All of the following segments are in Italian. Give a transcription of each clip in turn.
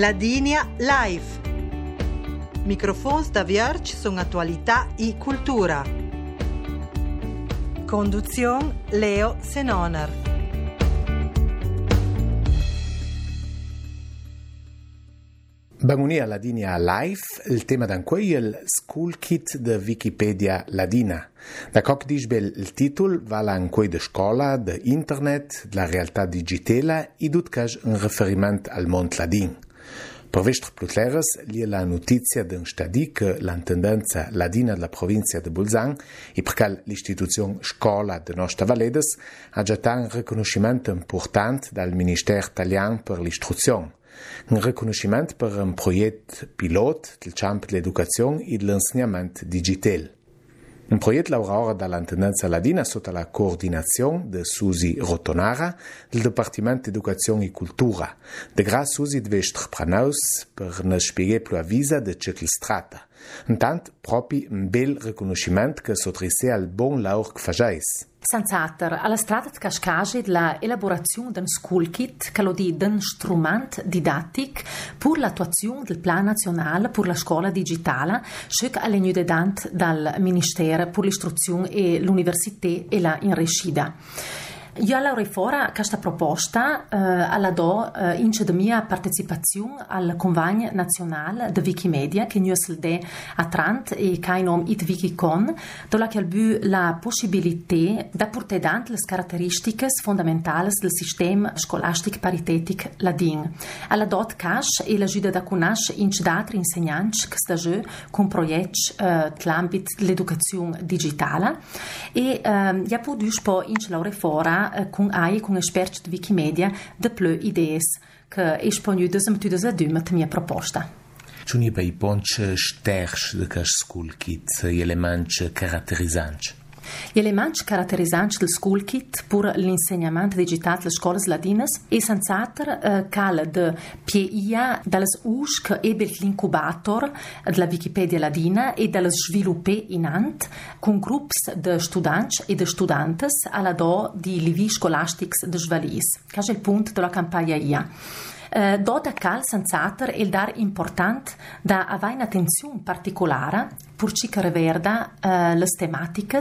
Ladinia Live. Microfons da Vierge sono attualità e cultura. Conduzione Leo Senoner. Bangunia Ladinia Live, il tema d'anquei il School Kit de Wikipedia Ladina. Da coc disbel il titol va l'anquei de scola, de internet, de la realtà digitale e dutcaj un riferiment al mont ladin. Per vestr plutleres li la notizia d'un stadi che l'intendenza ladina della provincia de Bolzan e perché l'istituzione scola de Nostra Valedes ha già un riconoscimento importante dal Ministero italiano per l'istruzione. Un riconoscimento per un progetto pilota del campo dell'educazione e dell'insegnamento digitale. Un proiect laura ora dall'antendenza ladina sotto la coordinazione di Susi Rotonara del Dipartimento Educazione e Cultura. De gras Susi deve estar para nós para nos pegar pela visa de Cetlstrata. Strata. Intanto proprio un bel riconoscimento che sottrisse al buon lavoro che facciais. Senz'altro, alla strada di cascage la elaborazione d'un school kit che lo di d'un strumento didattico per l'attuazione del Plan Nazionale per la scuola digitale, che è l'enudetant dal Ministero per l'istruzione e l'università e la inrescida. Io alla fora questa proposta eh, alla do eh, in de mia partecipazione al convagno nazionale de Wikimedia che noi selde a Trant e che nom it Wikicon, dove che bu la possibilità da portare dant le caratteristiche fondamentali del sistema scolastico paritetic ladin. Alla dot cash e la da conosce in d'altri insegnanti che stage con progetti eh, l'ambito dell'educazione digitale e eh, ja po in la com a e com expertos de Wikimedia de Plö Ideias, que expõe o desempenho a Duma da minha proposta. Tu não é bem pontes terres de que as school kits e elementos caracterizantes? Gli elementi caratterizzanti del School Kit per l'insegnamento digitale delle scuole ladines è senz'altro eh, cal de PIA dalle US che ebbe l'incubator della Wikipedia ladina e dalle sviluppe in ant con gruppi di studenti e di studentes alla do di livi scolastics de Jvalis. Che è il punto della campagna IA. Uh, dota cal senz'altro il dar important da avere un'attenzione particolare per ci che reverda uh, le tematiche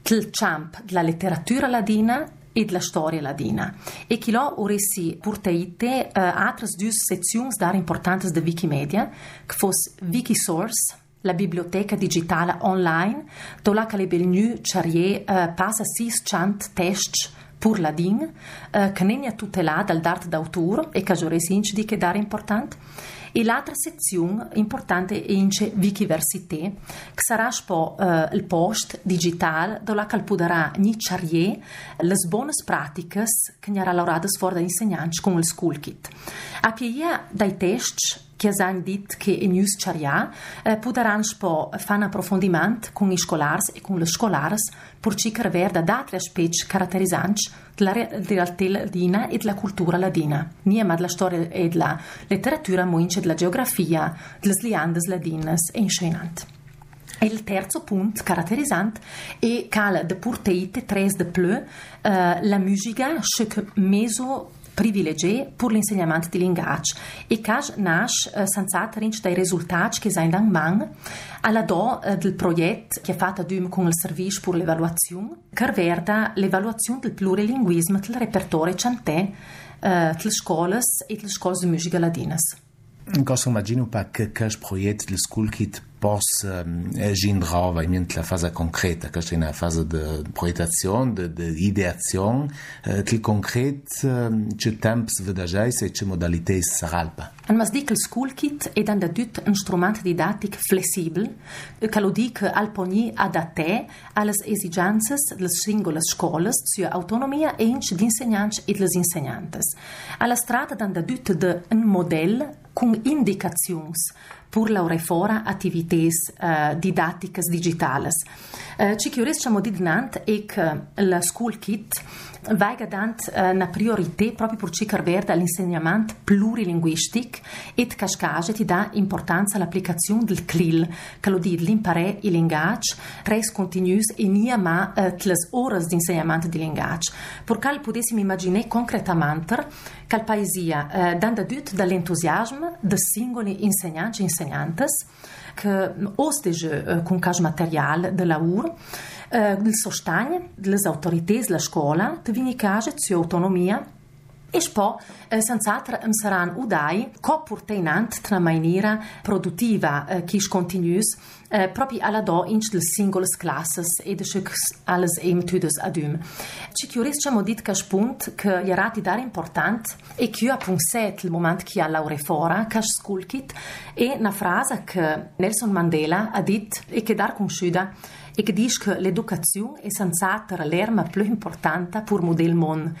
del camp della letteratura ladina e della storia ladina. E chi lo oresi purteite uh, altre due sezioni dar importanti di Wikimedia, che fosse Wikisource, la biblioteca digitale online, dove la calibelnu charie uh, passa 600 test pur la din, eh, che non è tutelata dal d'arte d'autore e che è di che dare importante. E l'altra sezione importante è in Wikiversità, che sarà spo, eh, il post digitale dove calpuderà ni charie le buone pratiche che ne ha lavorato fuori da insegnanti con il school kit. A dai test che hanno detto che in News Charia eh, potranno fare un approfondimento con i scolari e con le scolari per cercare avere altri aspetti caratterizzanti della realtà ladina e della cultura ladina. Non della storia e della letteratura, ma anche della geografia, delle liande ladine e incenante. E il terzo punto caratterizzante è che de purteite tres de pleu eh, la musica che meso privilegié per l'insegnamento di linguaggio e che nasce eh, senz'altro dai risultati che sono in man alla do eh, del progetto che è fatto con il servizio per l'evaluazione che riguarda l'evaluazione del plurilinguismo del repertorio cantè eh, delle scuole e delle scuole di musica ladinas. Cosa immagino che questo progetto del School Kit pos eh, Ginrova imediat la faza concreta, că este în faza de proiectațion, de, de ideațion, că eh, concret ce eh, timp se vedeai și e ce modalități se ralpa. În mas dic school kit e dan dat un instrument didactic flexibil, că lo dic al poni adate alles exigențes les singole școles sur autonomia e inci d'insegnants et les insegnantes. Alla strada dan dat de un model cun indicaziuns pur la fora attivités uh, didatticas digitales. Uh, ci ora di dinant è che la School Kit vaiga dant uh, una priorità proprio per cicar verde all'insegnamento plurilinguistic e cascage ti dà importanza all'applicazione del CLIL, che lo dice l'imparare il linguaggio, res continuus e nia ma uh, le ore di insegnamento di linguaggio. Per cal potessimo immaginare concretamente Calpaisia, eh, dan da dytë entuziasm, de singoli insegnanti e că që ostegë kun eh, kash material de la UR, del eh, sostanjë, le autorități, la școala, te vini kashë që autonomia e poi, eh, senz'altro, saranno udai co-portainant tra maniera produttiva eh, che continuus eh, proprio alla do in le singole classes e de alles emetudes adum. Ci chiuris c'è modit che spunt che gli rati dare important e che a punset il moment che ha laure fora, che skulkit, e una frase che Nelson Mandela ha dit e che dar conosciuta e che dice che l'educazione è senz'altro l'arma più importante per il mondo.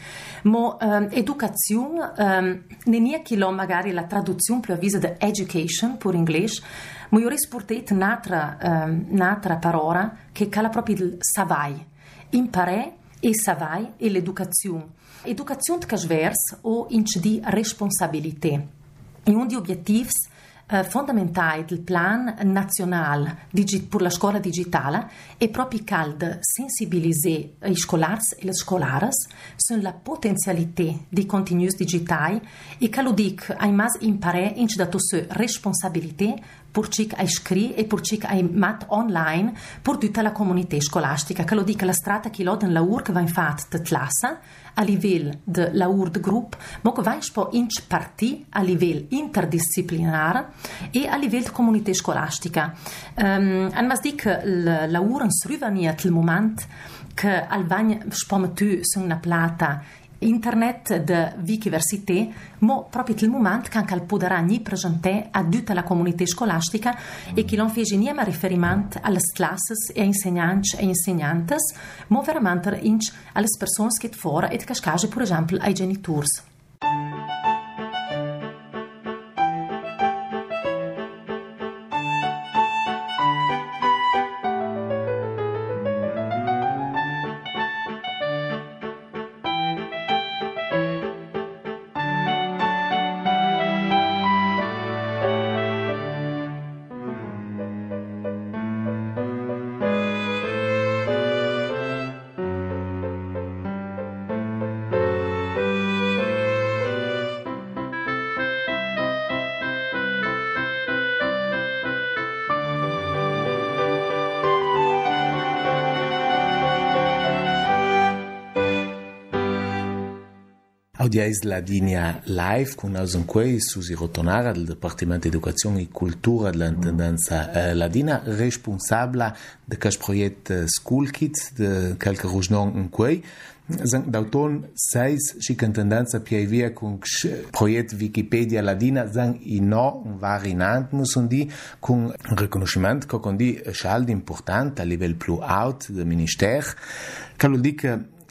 Ma um, educazione um, non è che magari la traduzione più avvisa di education per inglese, ma io risportate un'altra, um, un'altra parola che cala proprio il savai. Imparare e savai e l'educazione. Educazione che svers o in di responsabilità. E un degli obiettivi eh, fondamentale del plan nazionale per la scuola digitale è proprio cald sensibilizzare i scolari e le scolare sulla potenzialità di contenuti digitali e lo dic ai mas imparare in da sue responsabilità per ciò che scri e per ciò che mat online per tutta la comunità scolastica che lo dica la strada che l'ho la ur che va in fatta di classe a livello de lavoro de gruppo, ma che va in parti a livello interdisciplinare e a livello di comunità scolastica. Um, ehm, mas dic che il lavoro in sruvania il momento che al vagn spometu su una plata internet de Wikiversité, ma proprio il momento che anche potrà ni presentare a tutta la comunità scolastica e che non fece niente riferimento alle classi e insegnanti e insegnanti, ma veramente alle persone che fuori e che per esempio ai genitori. Hoy es la linea live con Ausenquei Susi Rotonara del Departamento de Educación e Cultura de la Intendencia eh, Ladina, responsable de que proyecto eh, School Kids de Calca Rujnon en Quei. Sind d'auton seis și că tendența pe via cu proiect Wikipedia Ladina zang i no un varinant nu sunt di cu un recunoșiment că condi șal eh, important la nivel plus alt de minister. Calul dic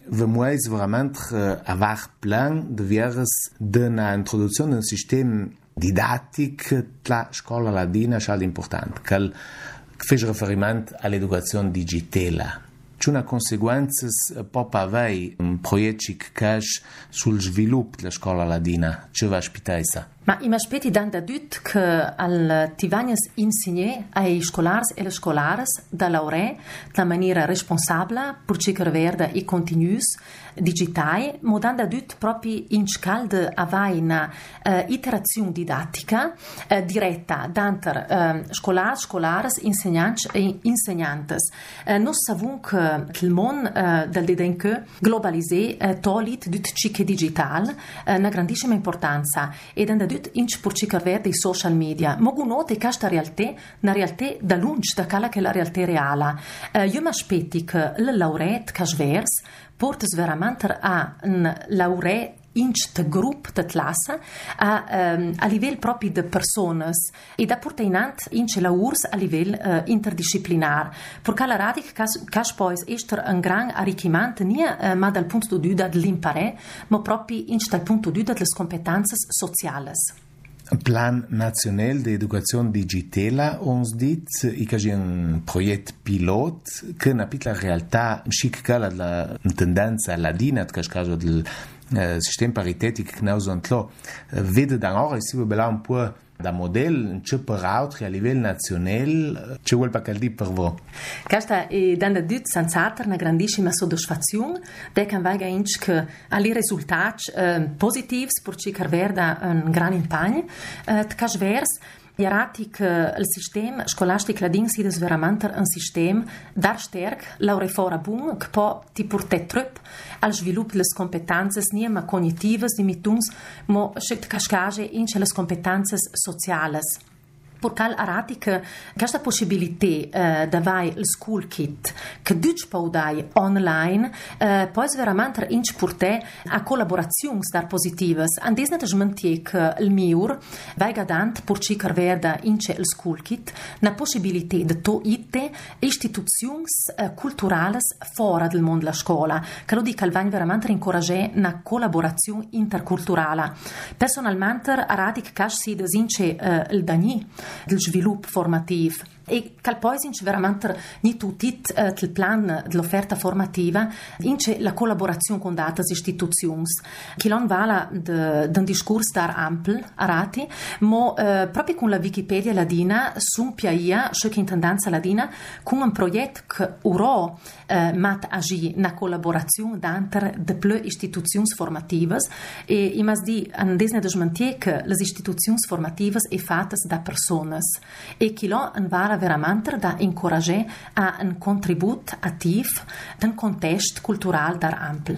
vă moaiți verament avoir plan de vieres de na introducțiune în sistem didatic la școala latină așa de important, că fece referiment all'educazione digitale? që në konsekuencës po pavaj në projekt që këkash sul zhvillup të shkolla ladina që va shpitajsa. Ma ima shpeti dan të dytë kë al tivanjes insinje a i shkolars e lë shkolars da laure të manira responsabla për që kërverda i kontinjus digitai, mo dan da dut proprio in scalde avai una uh, iterazione didattica uh, diretta danter uh, scolars, scolares, insegnanti e insegnantes. Uh, nos savun che il mondo uh, del dedenque globalisé uh, tolit dut ciche digital uh, una grandissima importanza e dan da dut inch por cicar verde i social media. Mogu note che questa realtà una realtà da lunch da quella che la realtà reale. Uh, io mi aspetti che il laureat che portes veramente a un laureat inch de grup de classe a, um, a livello proprio di persone e da portare in ant inch la urs a livello uh, interdisciplinar. Perché la radic cas poi ester un gran arricchimento nie uh, ma dal punto di vista dell'impare, ma proprio inch dal punto di vista delle competenze sociali. Plan național de educație digitală, ons dit, e ca un proiect pilot că napit la realtà și că la, la tendența ladina, că caso del uh, sistem paritetic que nós ontlo, vede da ora si bela un po' da model ce per altri a livello nazionale ce vuol per di per voi questa è dando dut senza una grandissima soddisfazione de kan vega inch che ali risultati eh, positivi per ci carverda un gran impegno eh, vers Iarati că eh, el sistem scolastic ladin si desveramenter un sistem dar sterk la o bun că po ti purte trup al svilup les competențes nie ma cognitivas dimituns mo șect cascaje in ce les competențes sociales. Porcal arati che questa possibilità eh, da vai il school kit che duc paudai online eh, poi veramente inch porte a collaborazioni dar positivas. An desne de smentie che il miur vai gadant por ci carverda ince il school kit na possibilità de to ite istituzioni eh, culturales fora del mondo la scuola che lo dica al vain veramente incoragge na collaborazione interculturale personalmente arati che cash si desince eh, il dani Džvilup formativ. E cal poi ince veramente ni tutti uh, il plan dell'offerta formativa ince la collaborazione con date istituzioni che non vala d'un discorso dar ampl arati ma uh, proprio con la Wikipedia ladina sun piaia che intendanza ladina con un progetto che uro uh, mat agi na collaborazione d'anter de ple istituzioni formative e i mas di an desne de che le istituzioni formative e fatte da persone e che lo an vala parla verament d'encorager a um un contribut activ d'un context cultural d'art ample.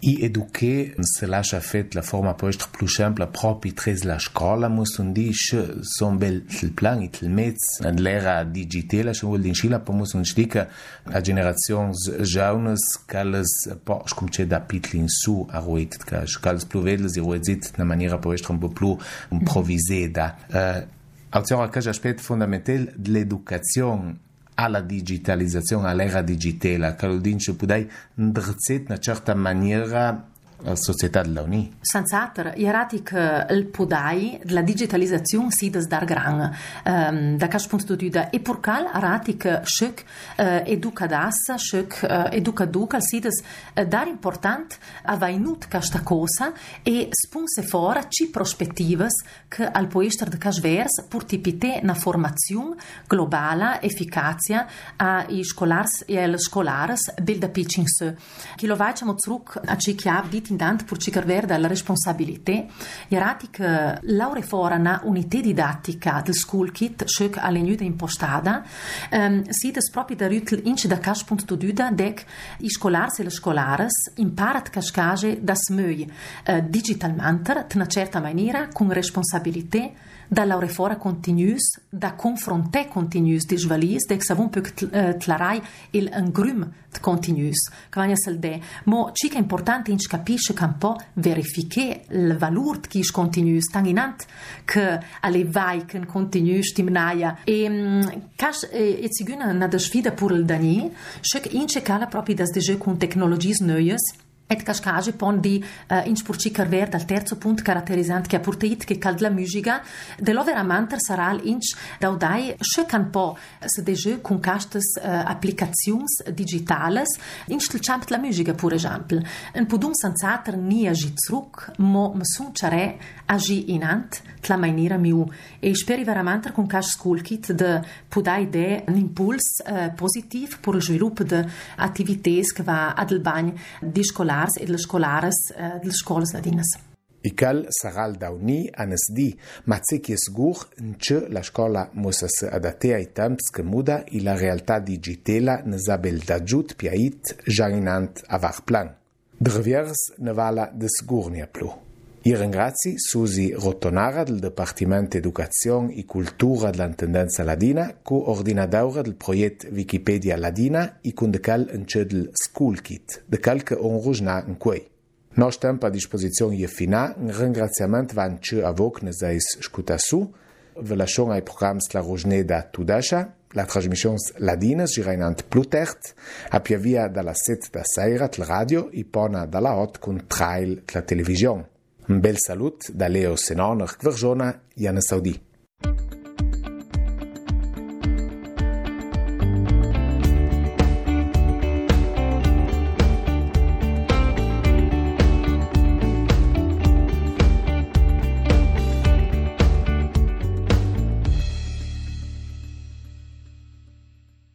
I eduquer se lascia fet la forma plus simpla propi tres la scola di son bel il plan it il mez and l'era digitela vuol din pomus un stica a jaunes po da pitli in su a ruict ca cales pluvedles i ruezit na maniera un po' più improvviseda uh, eh, Azion a cage aspect fondamental de l'educazion alla digitalizzazione all'era digitela, che lo dice pudai ndrzet na certa maniera società dell'ONI. Senz'altro, iarati che il podai della digitalizzazione si dar gran um, da questo punto di vista e per cal arati che scic uh, educa das, scic uh, educa duca si uh, dar important a vainut questa cosa e spunse fora ci prospettive che al poester de cas vers pur tipite na formazione globale efficacia a i scolars e al scolares bil da pitching se. Chi lo facciamo zurück a ci chiav dit intant pur ci carverda la responsabilità, iarati che laure fora na unità didattica del school kit schök alle nuda impostata, um, si des proprio da rüttel ince da cas punto duda dec i scolars e le scolares imparat cascage das möi uh, digitalmente, tna certa maniera, con responsabilità da laurefora continues, da konfronte continues të zhvallis, dhe kësa vun për të eh, laraj il ngrym të continues. Këvanja sëlde, mo qika importante in shkapi që kam po verifike lë valur të kish continues, tanginant kë ale vaj kën continues të mnaja. E kash e, e cigynë në dëshvida për lë dani, shëk in që kala propi das dëgjë kun teknologjis nëjës, Et cascage pon di uh, in spurci carver dal terzo punto caratterizzante che ha portato che cal la musica. De lo veramente sarà l'inch daudai. Che can po se de jeu con castes uh, applicazioni digitales. In stil champ la musica per esempio un podum senzater ni agi zruck mo me sun chare agi inant la maniera miu. E speri veramente con cas school kit de podai de un impuls uh, positiv per il sviluppo de attività che va ad il bagn di scholars e delle scolares eh, delle scuole ladinas. Ikal saral dauni anasdi, ma ce che sgur nce la scuola musa se adatea i temps che muda e la realtà digitela nazabel dajut piait jarinant avar plan. Drviers ne vala de sgur plu. I ringrazi Susi Rotonara del Dipartimento Educazione e Cultura dell'Intendenza Ladina, coordinadora del progetto Wikipedia Ladina e con de cal en del School Kit, de cal che onrujna in quei. Nos tempo a disposizione je fina, un ringraziamento van ce a voc ne seis scuta su, ve lasciamo ai programmi la rojne da Tudasha, la trasmissione ladina girainant Plutert, a via dalla set da sera la radio e pona dalla hot con trail la televisione. Un bel salut da Leo Senoner, Gvergiona, Jana Saudi.